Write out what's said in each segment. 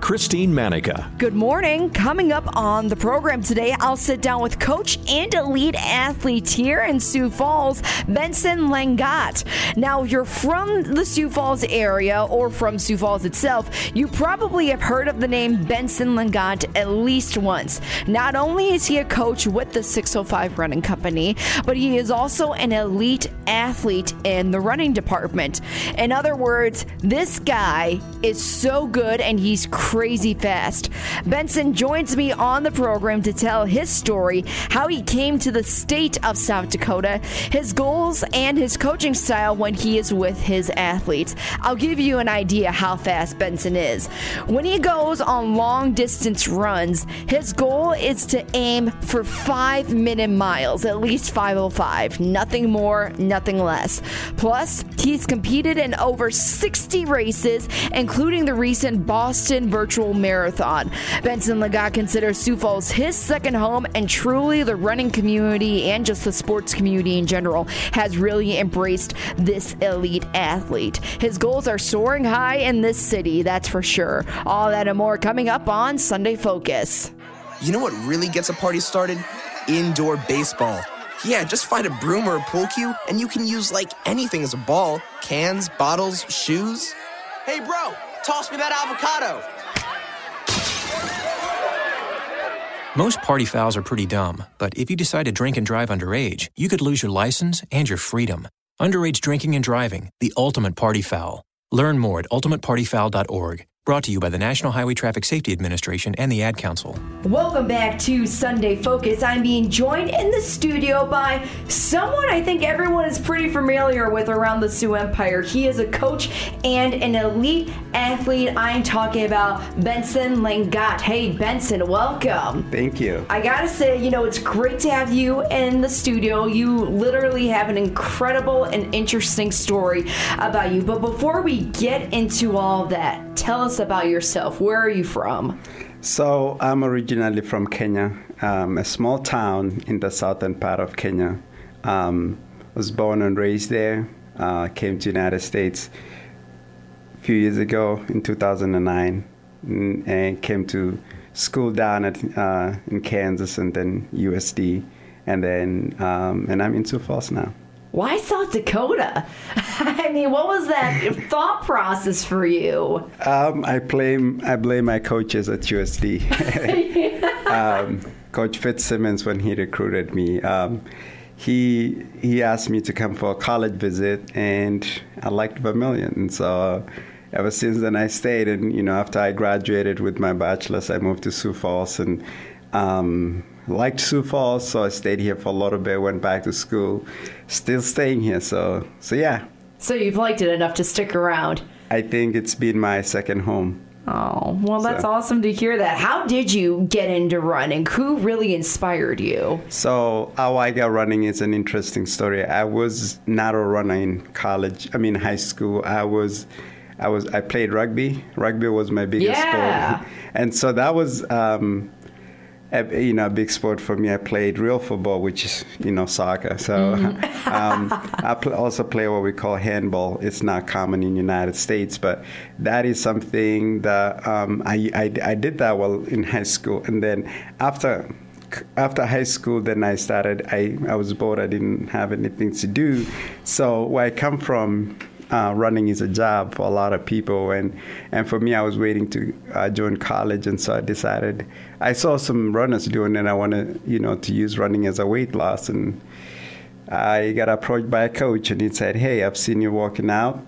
Christine Manica. Good morning. Coming up on the program today, I'll sit down with coach and elite athlete here in Sioux Falls, Benson Lang'at. Now, if you're from the Sioux Falls area or from Sioux Falls itself, you probably have heard of the name Benson Lang'at at least once. Not only is he a coach with the 605 Running Company, but he is also an elite athlete in the running department. In other words, this guy is so good and he's crazy fast. Benson joins me on the program to tell his story, how he came to the state of South Dakota, his goals, and his coaching style when he is with his athletes. I'll give you an idea how fast Benson is. When he goes on long distance runs, his goal is to aim for five minute miles, at least 505. Nothing more, nothing less. Plus, he's competed in over 60 races including the recent Boston Virtual Marathon. Benson Lang'at considers Sioux Falls his second home, and truly the running community and just the sports community in general has really embraced this elite athlete. His goals are soaring high in this city, that's for sure. All that and more coming up on Sunday Focus. You know what really gets a party started? Indoor baseball. Yeah, just find a broom or a pool cue, and you can use like anything as a ball cans, bottles, shoes. Hey, bro, toss me that avocado. Most party fouls are pretty dumb, but if you decide to drink and drive underage, you could lose your license and your freedom. Underage drinking and driving, the ultimate party foul. Learn more at ultimatepartyfoul.org. Brought to you by the National Highway Traffic Safety Administration and the Ad Council. Welcome back to Sunday Focus. I'm being joined in the studio by someone I think everyone is pretty familiar with around the Sioux Empire. He is a coach and an elite athlete. I'm talking about Benson Lang'at. Hey, Benson, welcome. Thank you. I gotta say, you know, it's great to have you in the studio. You literally have an incredible and interesting story about you. But before we get into all that, tell us about yourself. Where are you from? So, I'm originally from Kenya, um, a small town in the southern part of Kenya. Um, was born and raised there. Uh, came to United States a few years ago in 2009, and, and came to school down at uh, in Kansas and then USD, and then um, and I'm in Sioux Falls now. Why South Dakota? I mean, what was that thought process for you? Um, I blame I blame my coaches at USD. um, Coach Fitzsimmons, when he recruited me, um, he he asked me to come for a college visit, and I liked Vermillion, and so. Ever since then, I stayed, and you know, after I graduated with my bachelor's, I moved to Sioux Falls, and um, liked Sioux Falls, so I stayed here for a little bit. Went back to school, still staying here. So, so yeah. So you've liked it enough to stick around. I think it's been my second home. Oh, well, that's so. awesome to hear that. How did you get into running? Who really inspired you? So, how I got running is an interesting story. I was not a runner in college, I mean, high school. I was. I was I played rugby. Rugby was my biggest yeah. sport, and so that was um, a, you know, a big sport for me. I played real football, which is, you know, soccer. So mm. um, I pl- also play what we call handball. It's not common in the United States, but that is something that um, I, I, I did that well in high school. And then after after high school, then I started. I, I was bored. I didn't have anything to do. So where I come from, uh, running is a job for a lot of people, and and for me, I was waiting to uh, join college, and so I decided I saw some runners doing it. I wanted you know to use running as a weight loss, and I got approached by a coach, and he said, "Hey, I've seen you walking out.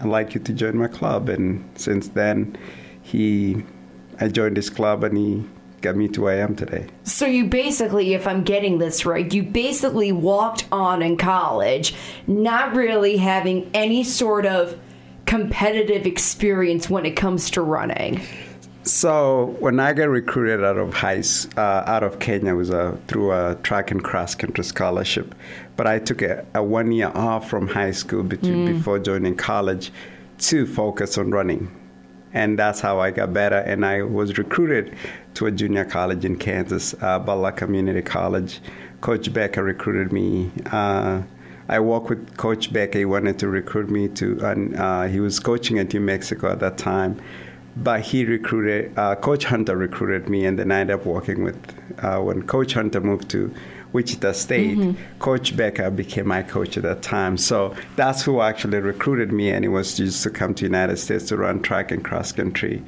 I'd like you to join my club." And since then, he I joined this club, and he got me to where I am today. So you basically, if I'm getting this right, you basically walked on in college, not really having any sort of competitive experience when it comes to running. So when I got recruited out of high, uh, out of Kenya, was a, through a track and cross country scholarship. But I took a, a one year off from high school between, mm. before joining college to focus on running, and that's how I got better. And I was recruited to a junior college in Kansas, uh, Community College. Coach Becker recruited me. Uh, I worked with Coach Becker. He wanted to recruit me to, and uh, he was coaching at New Mexico at that time but he recruited uh, coach hunter recruited me and then i ended up working with uh, when coach hunter moved to wichita state mm-hmm. coach becker became my coach at that time. So that's who actually recruited me and it was just to come to united states to run track and cross country.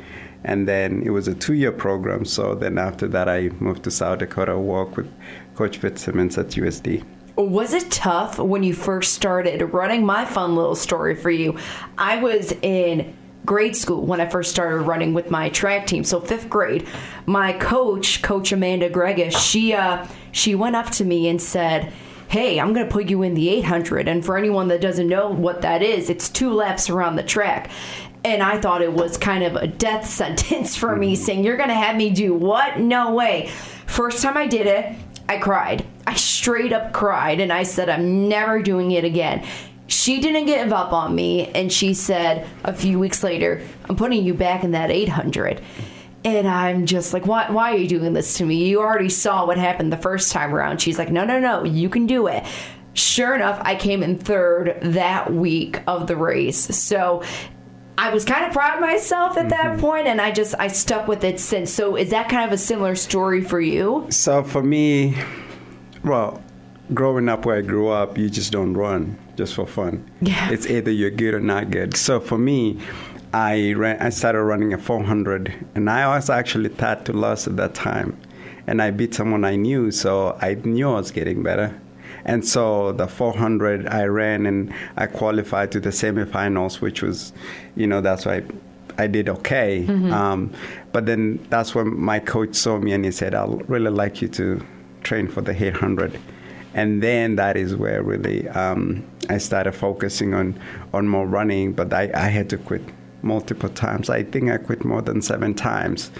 And then it was a two-year program. So then after that i moved to south dakota work with coach fitzsimmons at usd was it tough when you first started? Running my fun little story for you i was in grade school when I first started running with my track team. So fifth grade, my coach, Coach Amanda Gregish, she uh, she went up to me and said, "Hey, I'm going to put you in the 800." And for anyone that doesn't know what that is, it's two laps around the track. And I thought it was kind of a death sentence for me, mm-hmm. saying, "You're going to have me do what? No way." First time I did it, I cried. I straight up cried and I said, I'm never doing it again she didn't give up on me and she said a few weeks later i'm putting you back in that 800 and i'm just like why, why are you doing this to me you already saw what happened the first time around she's like no no no you can do it sure enough i came in third that week of the race so I was kind of proud of myself at that mm-hmm. point, and I just I stuck with it since. So is that kind of a similar story for you? So for me, well, growing up where I grew up, you just don't run just for fun. Yeah. It's either you're good or not good. So for me, I ran, I started running a 400, and I was actually thought to lose at that time, and I beat someone I knew, so I knew I was getting better. And so the 400 I ran and I qualified to the semifinals, which was, you know, that's why I did okay. Mm-hmm. Um, but then that's when my coach saw me and he said, I'd really like you to train for the 800 and then that is where really um, I started focusing on on more running. But I, I had to quit multiple times. I think I quit more than seven times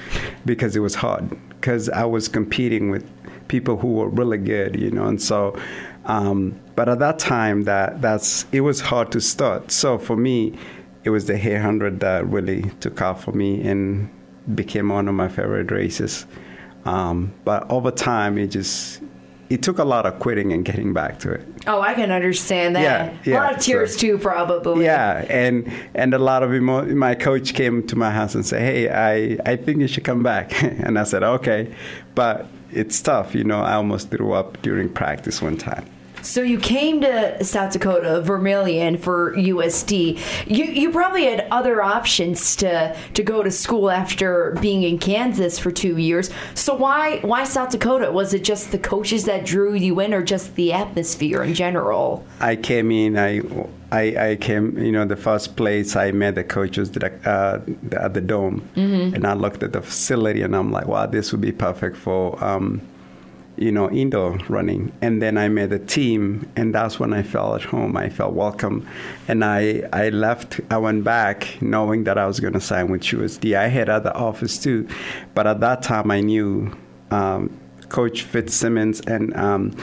because it was hard. Because I was competing with people who were really good, you know, and so. Um, but at that time, that that's it was hard to start. So for me, it was the 800 that really took off for me and became one of my favorite races. Um, but over time, it just it took a lot of quitting and getting back to it. Oh, I can understand that. Yeah, yeah, a lot of tears so, too, probably. Yeah, and and a lot of emo- my coach came to my house and said, "Hey, I I think you should come back," and I said, "Okay," but it's tough, you know. I almost threw up during practice one time. So you came to South Dakota, Vermillion for USD. You you probably had other options to to go to school after being in Kansas for two years. So why why South Dakota? Was it just the coaches that drew you in, or just the atmosphere in general? I came in. I I, I came, you know, the first place I met the coaches uh, at the dome, mm-hmm. and I looked at the facility, and I'm like, wow, this would be perfect for um, you know, indoor running. And then I made a team, and that's when I felt at home. I felt welcome. And I, I left, I went back knowing that I was going to sign with USD. I had other offers too, but at that time I knew. Um, Coach Fitzsimmons and um,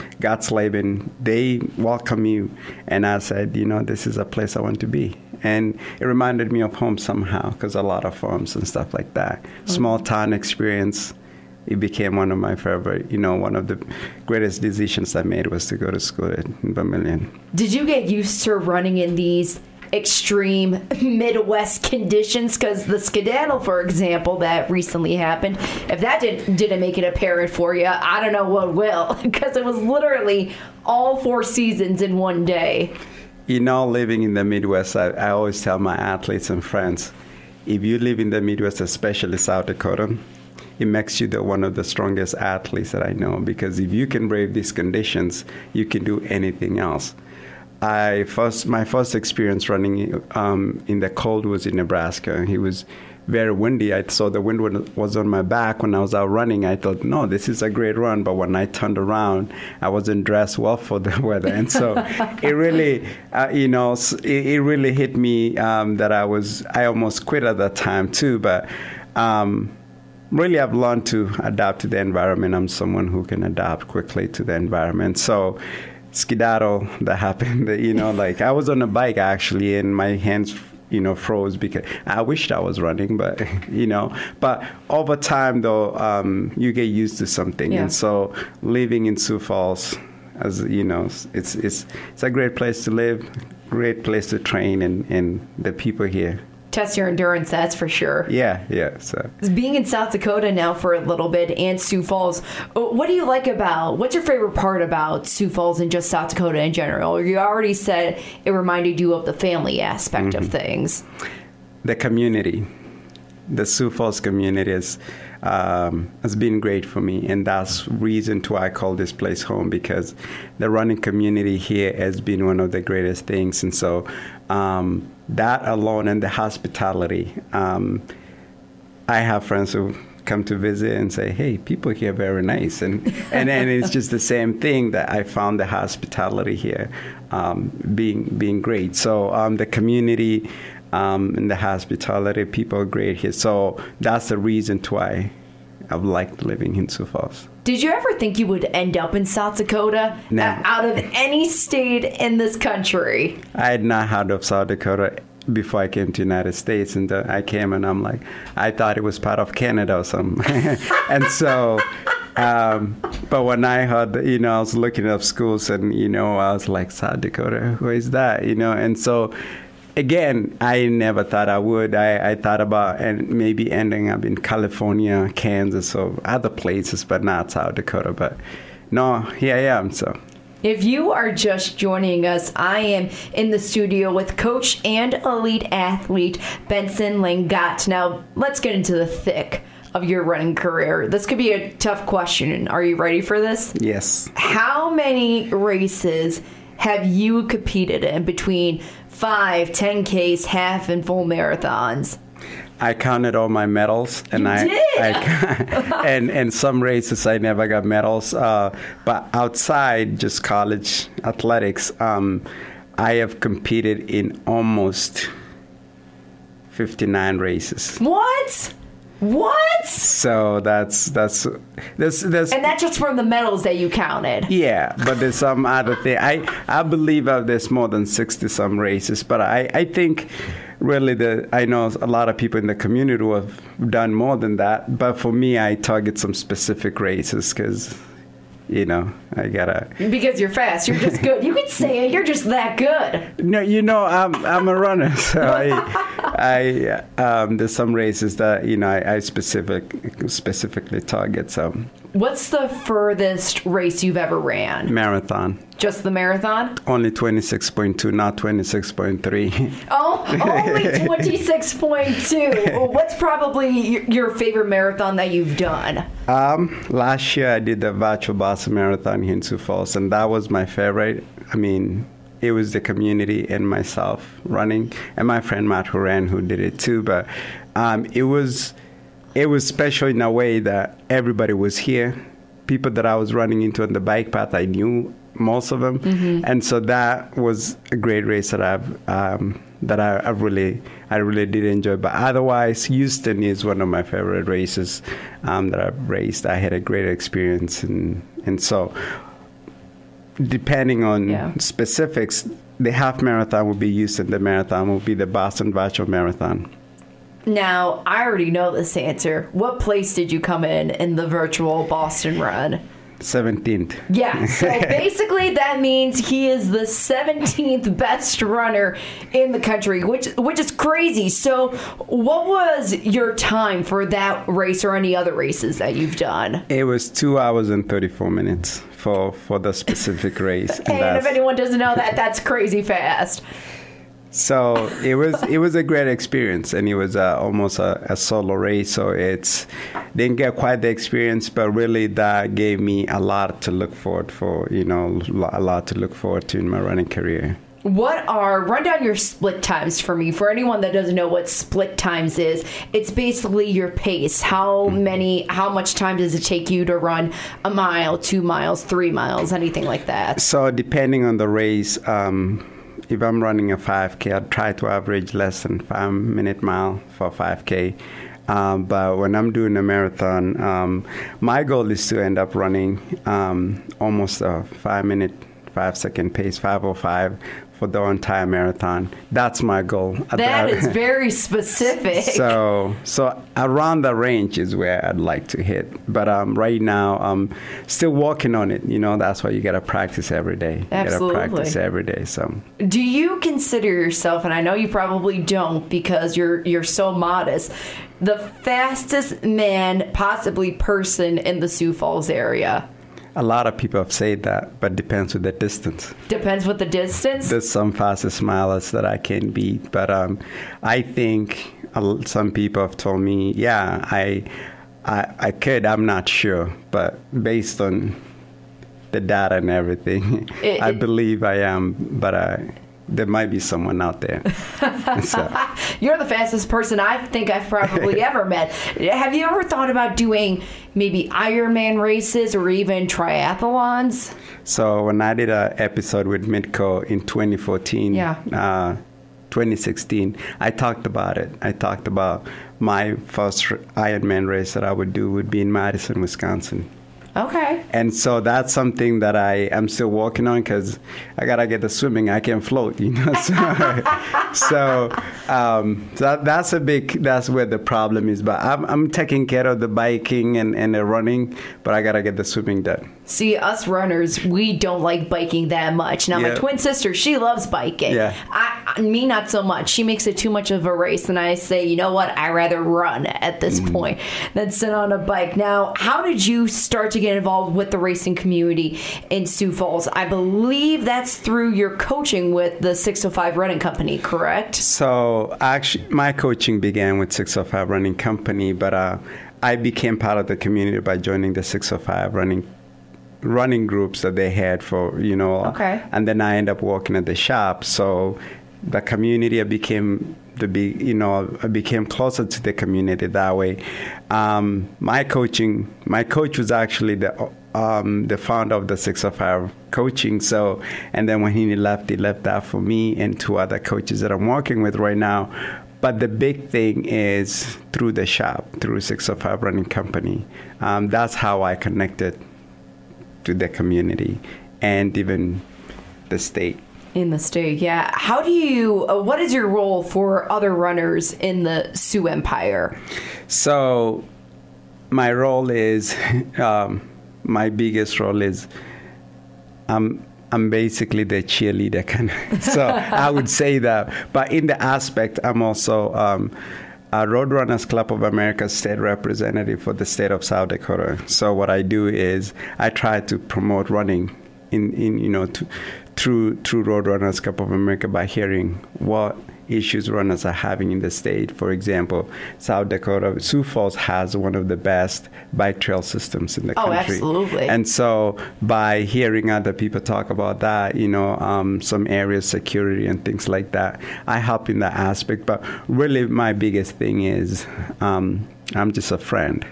Laban, they welcome you. And I said, you know, this is a place I want to be. And it reminded me of home somehow because a lot of farms and stuff like that. Mm-hmm. Small town experience it became one of my favorite, you know, one of the greatest decisions I made was to go to school at Vermillion. Did you get used to running in these extreme Midwest conditions? Because the skedaddle, for example, that recently happened, if that didn't, didn't make it apparent for you, I don't know what will. Because it was literally all four seasons in one day. You know, living in the Midwest, I, I always tell my athletes and friends, if you live in the Midwest, especially South Dakota, it makes you the, one of the strongest athletes that I know because if you can brave these conditions, you can do anything else. I first my first experience running um, in the cold was in Nebraska. It was very windy. I saw the wind was on my back when I was out running. I thought, no, this is a great run. But when I turned around, I wasn't dressed well for the weather, and so it really, uh, you know, it, it, really hit me um, that I was I almost quit at that time too. But um, really I've learned to adapt to the environment. I'm someone who can adapt quickly to the environment. So skedaddle that happened, you know, like I was on a bike actually and my hands you know froze because I wished I was running, but you know. But over time, though, um, you get used to something, Yeah. and so living in Sioux Falls, as you know, it's it's it's a great place to live, great place to train, and and the people here. Test your endurance, that's for sure. Yeah, yeah. So Being in South Dakota now for a little bit and Sioux Falls, uh, what do you like about, what's your favorite part about Sioux Falls and just South Dakota in general? You already said it reminded you of the family aspect of things. the community, the Sioux Falls community is, um, has been great for me, and that's reason to why I call this place home because the running community here has been one of the greatest things, and so um, that alone and the hospitality. Um, I have friends who come to visit and say, "Hey, people here are very nice," and and it's just the same thing that I found the hospitality here um, being being great. So um, the community um, and the hospitality, people are great here. So that's the reason why I've liked living in Sioux Falls. Did you ever think you would end up in South Dakota? Never. Uh, out of any state in this country? I had not heard of South Dakota before I came to the United States, and uh, I came and I'm like, I thought it was part of Canada or something, and so. Um, but when I heard, that, you know, I was looking up schools, and you know, I was like, South Dakota, where is that? You know, and so again, I never thought I would. I, I thought about and maybe ending up in California, Kansas, or other places, but not South Dakota. But no, here I am. So. If you are just joining us, I am in the studio with coach and elite athlete Benson Lang'at. Now, let's get into the thick of your running career. This could be a tough question. Are you ready for this? Yes. How many races have you competed in between 5, 10Ks, half, and full marathons? I counted all my medals, and You I, did? I and and some races I never got medals. Uh, but outside just college athletics, um, I have competed in almost fifty nine races. What? What? So that's that's that's that's And that's just from the medals that you counted. yeah, but there's some other thing. I I believe uh, there's more than sixty some races, but I I think really the I know a lot of people in the community who have done more than that. But for me, I target some specific races because you know I gotta. Because you're fast. You're just good. You could say it. You're just that good. No, you know I'm I'm a runner, so I I um, there's some races that you know I, I specific specifically target some What's the furthest race you've ever ran? marathon. Just the marathon? Only 26.2, not 26.3. Oh, only 26.2. What's probably your favorite marathon that you've done? Um, last year I did the virtual Boston Marathon here in Sioux Falls, and that was my favorite. I mean, it was the community and myself running, and my friend Matt who ran who did it too. But um, it was it was special in a way that everybody was here. People that I was running into on the bike path, I knew most of them, and so that was a great race that I've um, that I, I really I really did enjoy. But otherwise, Houston is one of my favorite races um, that I've raced. I had a great experience, and and so depending on Yeah. specifics, the half marathon will be Houston. The marathon will be the Boston Virtual Marathon. Now, I already know this answer. What place did you come in in the virtual Boston run? 17th. Yeah, so basically that means he is the 17th best runner in the country, which which is crazy. So, what was your time for that race or any other races that you've done? It was two hours and 34 minutes for, for the specific race. And if anyone doesn't know that, that's crazy fast. So it was it was a great experience, and it was uh, almost a, a solo race. So it's didn't get quite the experience, but really that gave me a lot to look forward for. You know, a lot to look forward to in my running career. What are run down your split times for me? For anyone that doesn't know what split times is, it's basically your pace. How many how much time does it take you to run a mile, 2 miles, 3 miles, anything like that? So depending on the race, um, if I'm running a 5K, I'd try to average less than five minute mile for 5K. Um, but when I'm doing a marathon, um, my goal is to end up running um, almost a five minute, five second pace, 505 for the entire marathon. That's my goal. That is very specific. So, so around the range is where I'd like to hit. But um, right now, I'm still working on it. You know, that's why you got to practice every day. Absolutely. You got to practice every day. So, do you consider yourself, and I know you probably don't because you're you're so modest, the fastest man, possibly person in the Sioux Falls area? A lot of people have said that, but depends with the distance. Depends with the distance. There's some fastest milers that I can beat, but um, I think some people have told me, yeah, I, I, I could. I'm not sure, but based on the data and everything, it, I believe I am. But I there might be someone out there. so. You're the fastest person I think I've probably ever met. Have you ever thought about doing maybe Ironman races or even triathlons? So when I did an episode with Mitko in 2014, yeah. Uh, 2016, I talked about it. I talked about my first Ironman race that I would do would be in Madison, Wisconsin. Okay. And so that's something that I am still working on because I gotta get the swimming. I can float, you know. so, so um, that, that's a big. That's where the problem is. But I'm, I'm taking care of the biking and, and the running, but I gotta get the swimming done. See, us runners, we don't like biking that much. Now, yeah. my twin sister, she loves biking. Yeah. I, me, not so much. She makes it too much of a race, and I say, you know what? I rather run at this mm. point than sit on a bike. Now, how did you start to get involved with the racing community in Sioux Falls? I believe that's through your coaching with the 605 Running Company, correct? So, actually, my coaching began with 605 Running Company, but uh, I became part of the community by joining the 605 Running running groups that they had for you know okay. and then i end up working at the shop. So the community I became the be you know I became closer to the community that way. Um, my coaching my coach was actually the um, the founder of the 605 coaching. So and then when he left he left that for me and two other coaches that i'm working with right now. But the big thing is through the shop through 605 running company. Um, that's how i connected to the community and even the state. In the state, yeah. How do you, uh, what is your role for other runners in the Sioux Empire? So, my role is, um, my biggest role is, I'm, I'm basically the cheerleader kind of. So I would say that. But in the aspect, I'm also um, a Roadrunners Club of America state representative for the state of South Dakota. So what I do is I try to promote running in, in you know to, through through Roadrunners Club of America by hearing what issues runners are having in the state. For example, South Dakota, Sioux Falls has one of the best bike trail systems in the oh, country. absolutely. And so by hearing other people talk about that, you know, um, some areas security and things like that, I help in that aspect. But really, my biggest thing is um, I'm just a friend.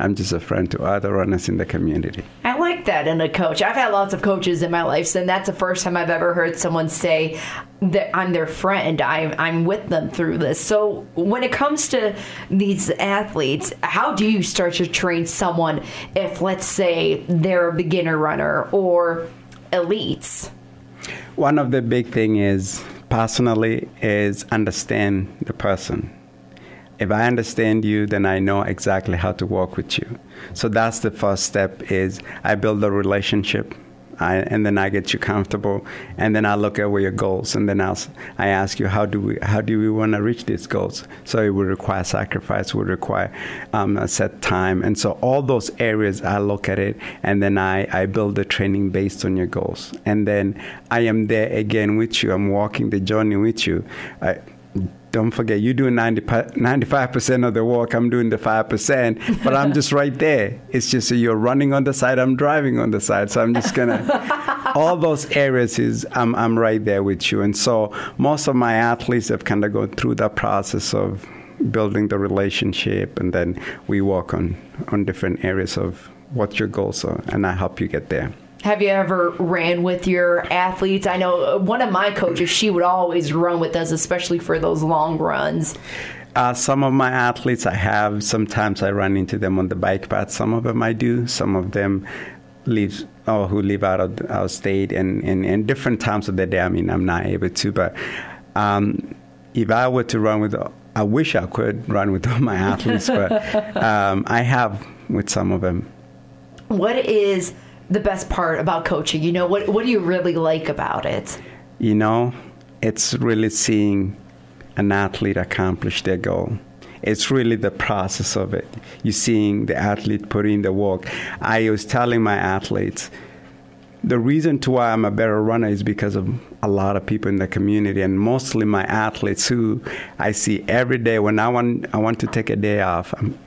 I'm just a friend to other runners in the community. I like that in a coach. I've had lots of coaches in my life, and that's the first time I've ever heard someone say that I'm their friend. I, I'm with them through this. So when it comes to these athletes, how do you start to train someone if, let's say, they're a beginner runner or elites? One of the big thing is personally is understand the person if I understand you, then I know exactly how to work with you. So that's the first step is I build a relationship. I, and then I get you comfortable, and then I look at your goals, and then I'll, I ask you how do we how do we want to reach these goals? So it would require sacrifice, would require um, a set time, and so all those areas I look at it, and then I, I build the training based on your goals, and then I am there again with you. I'm walking the journey with you. I, don't forget, you're doing 90, 95% of the work, I'm doing the 5%, but I'm just right there. It's just you're running on the side, I'm driving on the side. So I'm just going to, all those areas is, I'm, I'm right there with you. And so most of my athletes have kind of gone through that process of building the relationship, and then we work on, on different areas of what your goals are, and I help you get there. Have you ever ran with your athletes? I know uh, one of my coaches, she would always run with us, especially for those long runs. Uh, some of my athletes I have. Sometimes I run into them on the bike path. Some of them I do. Some of them live or who live out of our state and, and different times of the day. I mean, I'm not able to, but um, if I were to run with, I wish I could run with all my athletes, but um, I have with some of them. What is the best part about coaching? You know, what what do you really like about it? You know, it's really seeing an athlete accomplish their goal. It's really the process of it. You're seeing the athlete put in the work. I was telling my athletes, the reason to why I'm a better runner is because of a lot of people in the community and mostly my athletes who I see every day when I want I want to take a day off. I'm,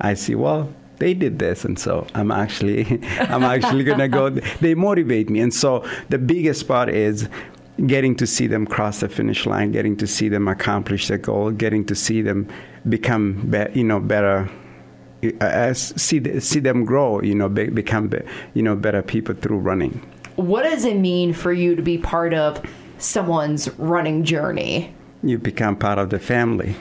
I see well they did this and so I'm actually I'm actually going to go they motivate me and so the biggest part is getting to see them cross the finish line, getting to see them accomplish their goal, getting to see them become, be, you know, better. Uh, see see them grow, you know, be, become, be, you know, better people through running. What does it mean for you to be part of someone's running journey? You become part of the family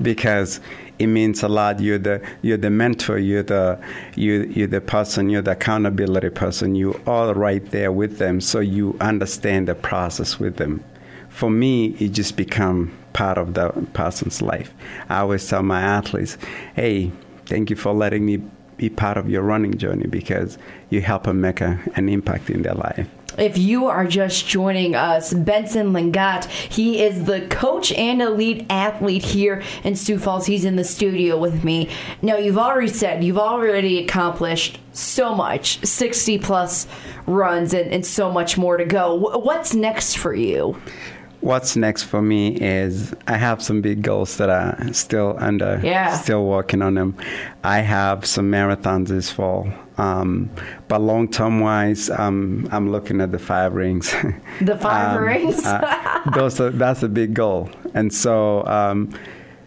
because it means a lot. You're the you're the mentor. You're the you you're the person. You're the accountability person. You all right there with them, so you understand the process with them. For me, it just become part of the person's life. I always tell my athletes, "Hey, thank you for letting me be part of your running journey because you help them make a, an impact in their life." If you are just joining us, Benson Lang'at, he is the coach and elite athlete here in Sioux Falls. He's in the studio with me. Now, you've already said you've already accomplished so much 60 plus runs and, and so much more to go. What's next for you? What's next for me is I have some big goals that are still under, yeah. still working on them. I have some marathons this fall. Um, but long term wise, um, I'm looking at the five rings. The five um, rings. uh, those are, that's a big goal, and so um,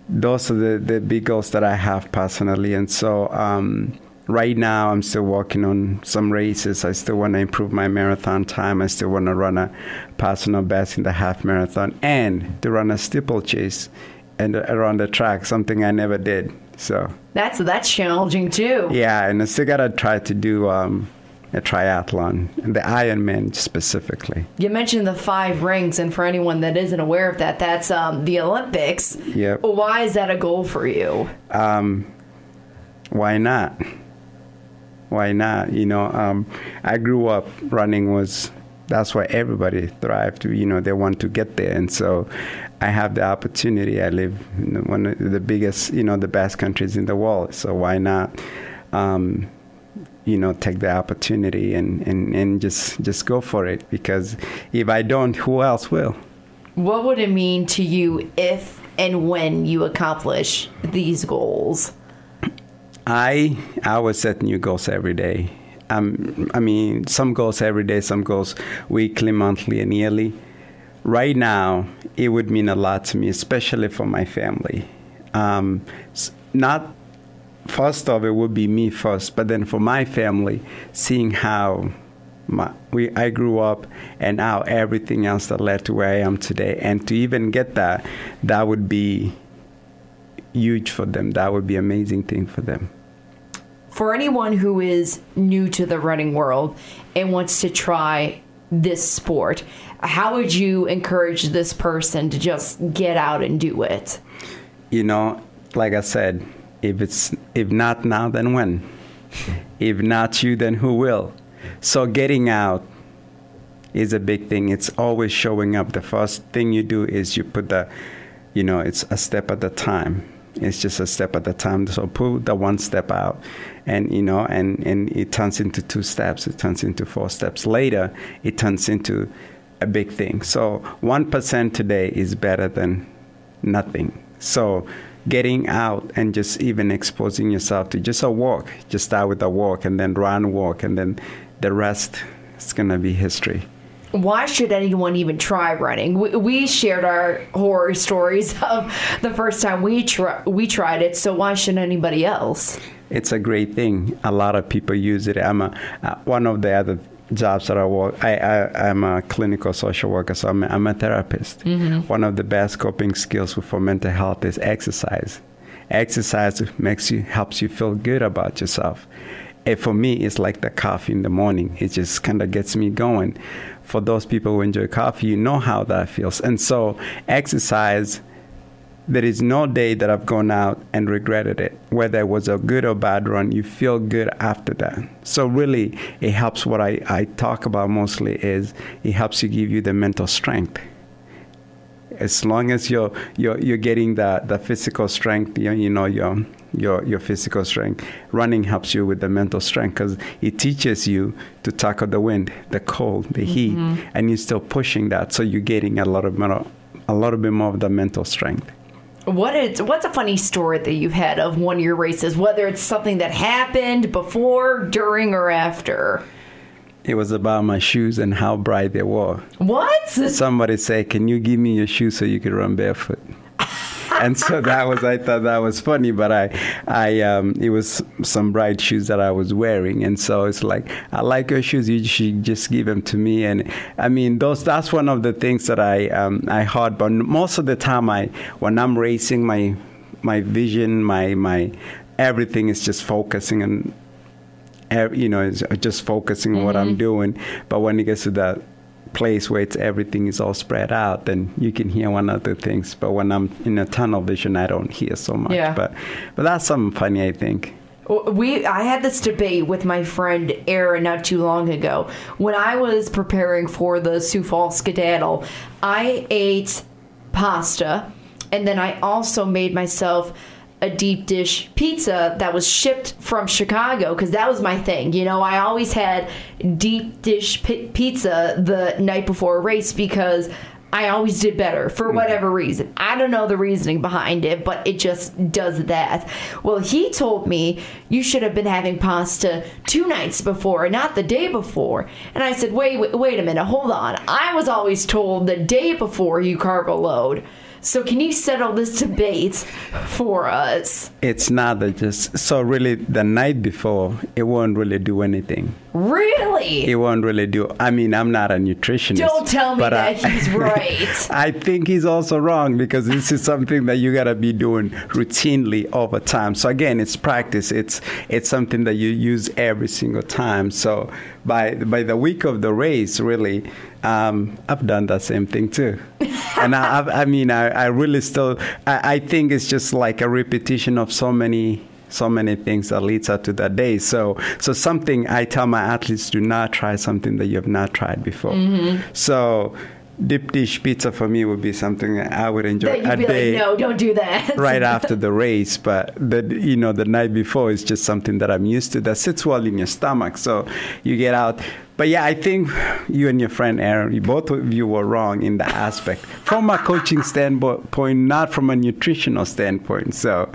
those are the, the big goals that I have personally. And so um, right now, I'm still working on some races. I still want to improve my marathon time. I still want to run a personal best in the half marathon and to run a steeplechase and around the track, something I never did. So that's that's challenging too. Yeah, and I still gotta try to do um, a triathlon, the Ironman specifically. You mentioned the five rings, and for anyone that isn't aware of that, that's um, the Olympics. Yep. Why is that a goal for you? Um, why not? Why not? You know, um, I grew up running was that's why everybody thrived. You know, they want to get there, and so I have the opportunity. I live in one of the biggest, you know, the best countries in the world. So why not, um, you know, take the opportunity and, and, and just just go for it? Because if I don't, who else will? What would it mean to you if and when you accomplish these goals? I I would set new goals every day. Um, I mean, some goals every day, some goals weekly, monthly, and yearly. Right now, it would mean a lot to me, especially for my family. Um, not first of it would be me first, but then for my family, seeing how my, we I grew up and how everything else that led to where I am today, and to even get that, that would be huge for them. That would be amazing thing for them for anyone who is new to the running world and wants to try this sport, how would you encourage this person to just get out and do it? You know, like I said, if it's if not now, then when? if not you, then who will? So getting out is a big thing. It's always showing up. The first thing you do is you put the, you know, it's a step at a time. It's just a step at a time. So put the one step out, and you know, and and it turns into two steps. It turns into four steps. Later, it turns into a big thing. So one percent today is better than nothing. So getting out and just even exposing yourself to just a walk. Just start with a walk, and then run, walk, and then the rest is gonna be history why should anyone even try running? We, we, shared our horror stories of the first time we tr- we tried it. So why should anybody else? It's a great thing. A lot of people use it. I'm a, uh, one of the other jobs that I work, I, I, am a clinical social worker, so I'm, I'm a therapist. Mm-hmm. One of the best coping skills for mental health is exercise. Exercise makes you, helps you feel good about yourself. It, for me, it's like the coffee in the morning. It just kind of gets me going. For those people who enjoy coffee, you know how that feels. And so, exercise there is no day that I've gone out and regretted it. Whether it was a good or bad run, you feel good after that. So really, it helps. What I, I talk about mostly is it helps you give you the mental strength. As long as you're you're, you're getting the, the physical strength, you, know, you know your your your physical strength. Running helps you with the mental strength because it teaches you to tackle the wind, the cold, the heat, mm-hmm. and you're still pushing that. So you're getting a lot of mental, a little bit more of the mental strength. What is what's a funny story that you've had of one of your races, whether it's something that happened before, during, or after? It was about my shoes and how bright they were. What? Somebody said, "Can you give me your shoes so you can run barefoot?" And so that was I thought that was funny, but I, I um, it was some bright shoes that I was wearing, and so it's like I like your shoes. You should just give them to me, and I mean those. That's one of the things that I um, I heard. But most of the time, I when I'm racing, my my vision, my my everything is just focusing on you know, just focusing on mm-hmm. what I'm mm-hmm. doing. But when it gets to that place where it's everything is all spread out, then you can hear one other things. But when I'm in a tunnel vision, I don't hear so much. Yeah. But but that's something funny, I think. We I had this debate with my friend Aaron not too long ago. When I was preparing for the Sioux Falls skedaddle, I ate pasta and then I also made myself a deep dish pizza that was shipped from Chicago because that was my thing. You know, I always had deep dish p- pizza the night before a race because I always did better for mm-hmm. whatever reason. I don't know the reasoning behind it, but it just does that. Well, he told me you should have been having pasta two nights before, not the day before. And I said, wait, wait, wait a minute, hold on. I was always told the day before you carb a load. So can you settle this debate for us? It's not that just so really the night before it won't really do anything. Really? It won't really do. I mean, I'm not a nutritionist. Don't tell me that I, he's right. I think he's also wrong because this is something that you gotta be doing routinely over time. So again, it's practice. It's it's something that you use every single time. So by by the week of the race, really, um, I've done that same thing too. and I, I, I mean, I, I, really still, I, I, think it's just like a repetition of so many, so many things that leads up to that day. So, so something I tell my athletes: do not try something that you have not tried before. Mm-hmm. So deep dish pizza for me would be something I would enjoy a day. Like, no, don't do that. right after the race, but the you know the night before is just something that I'm used to that sits well in your stomach. So you get out. But yeah, I think you and your friend Aaron, both of you were wrong in that aspect from a coaching standpoint, not from a nutritional standpoint. So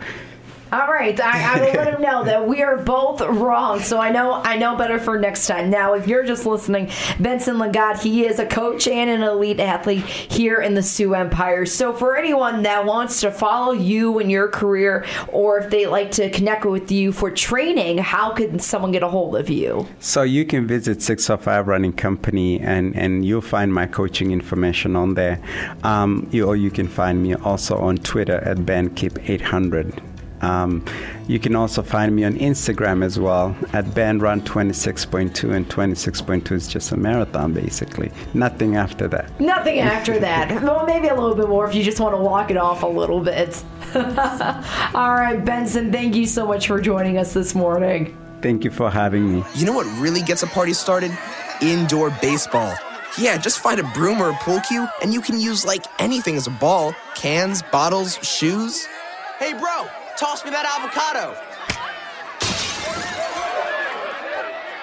all right, I, I will let him know that we are both wrong. So I know I know better for next time. Now, if you're just listening, Benson Lang'at, he is a coach and an elite athlete here in the Sioux Empire. So for anyone that wants to follow you in your career, or if they like to connect with you for training, how can someone get a hold of you? So you can visit 605 Running Company, and and you'll find my coaching information on there. Um, you, or you can find me also on Twitter at BenKip800. Um, you can also find me on Instagram as well at BenRun26.2, and 26.2 is just a marathon basically. Nothing after that. Nothing after that. well, maybe a little bit more if you just want to walk it off a little bit. All right, Benson, thank you so much for joining us this morning. Thank you for having me. You know what really gets a party started? Indoor baseball. Yeah, just find a broom or a pool cue, and you can use like anything as a ball cans, bottles, shoes. Hey, bro! Toss me that avocado.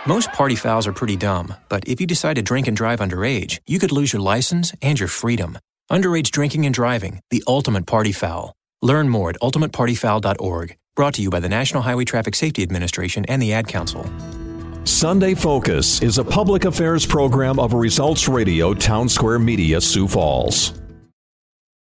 Most party fouls are pretty dumb, but if you decide to drink and drive underage, you could lose your license and your freedom. Underage drinking and driving, the ultimate party foul. Learn more at ultimatepartyfoul.org. Brought to you by the National Highway Traffic Safety Administration and the Ad Council. Sunday Focus is a public affairs program of Results Radio Town Square Media, Sioux Falls.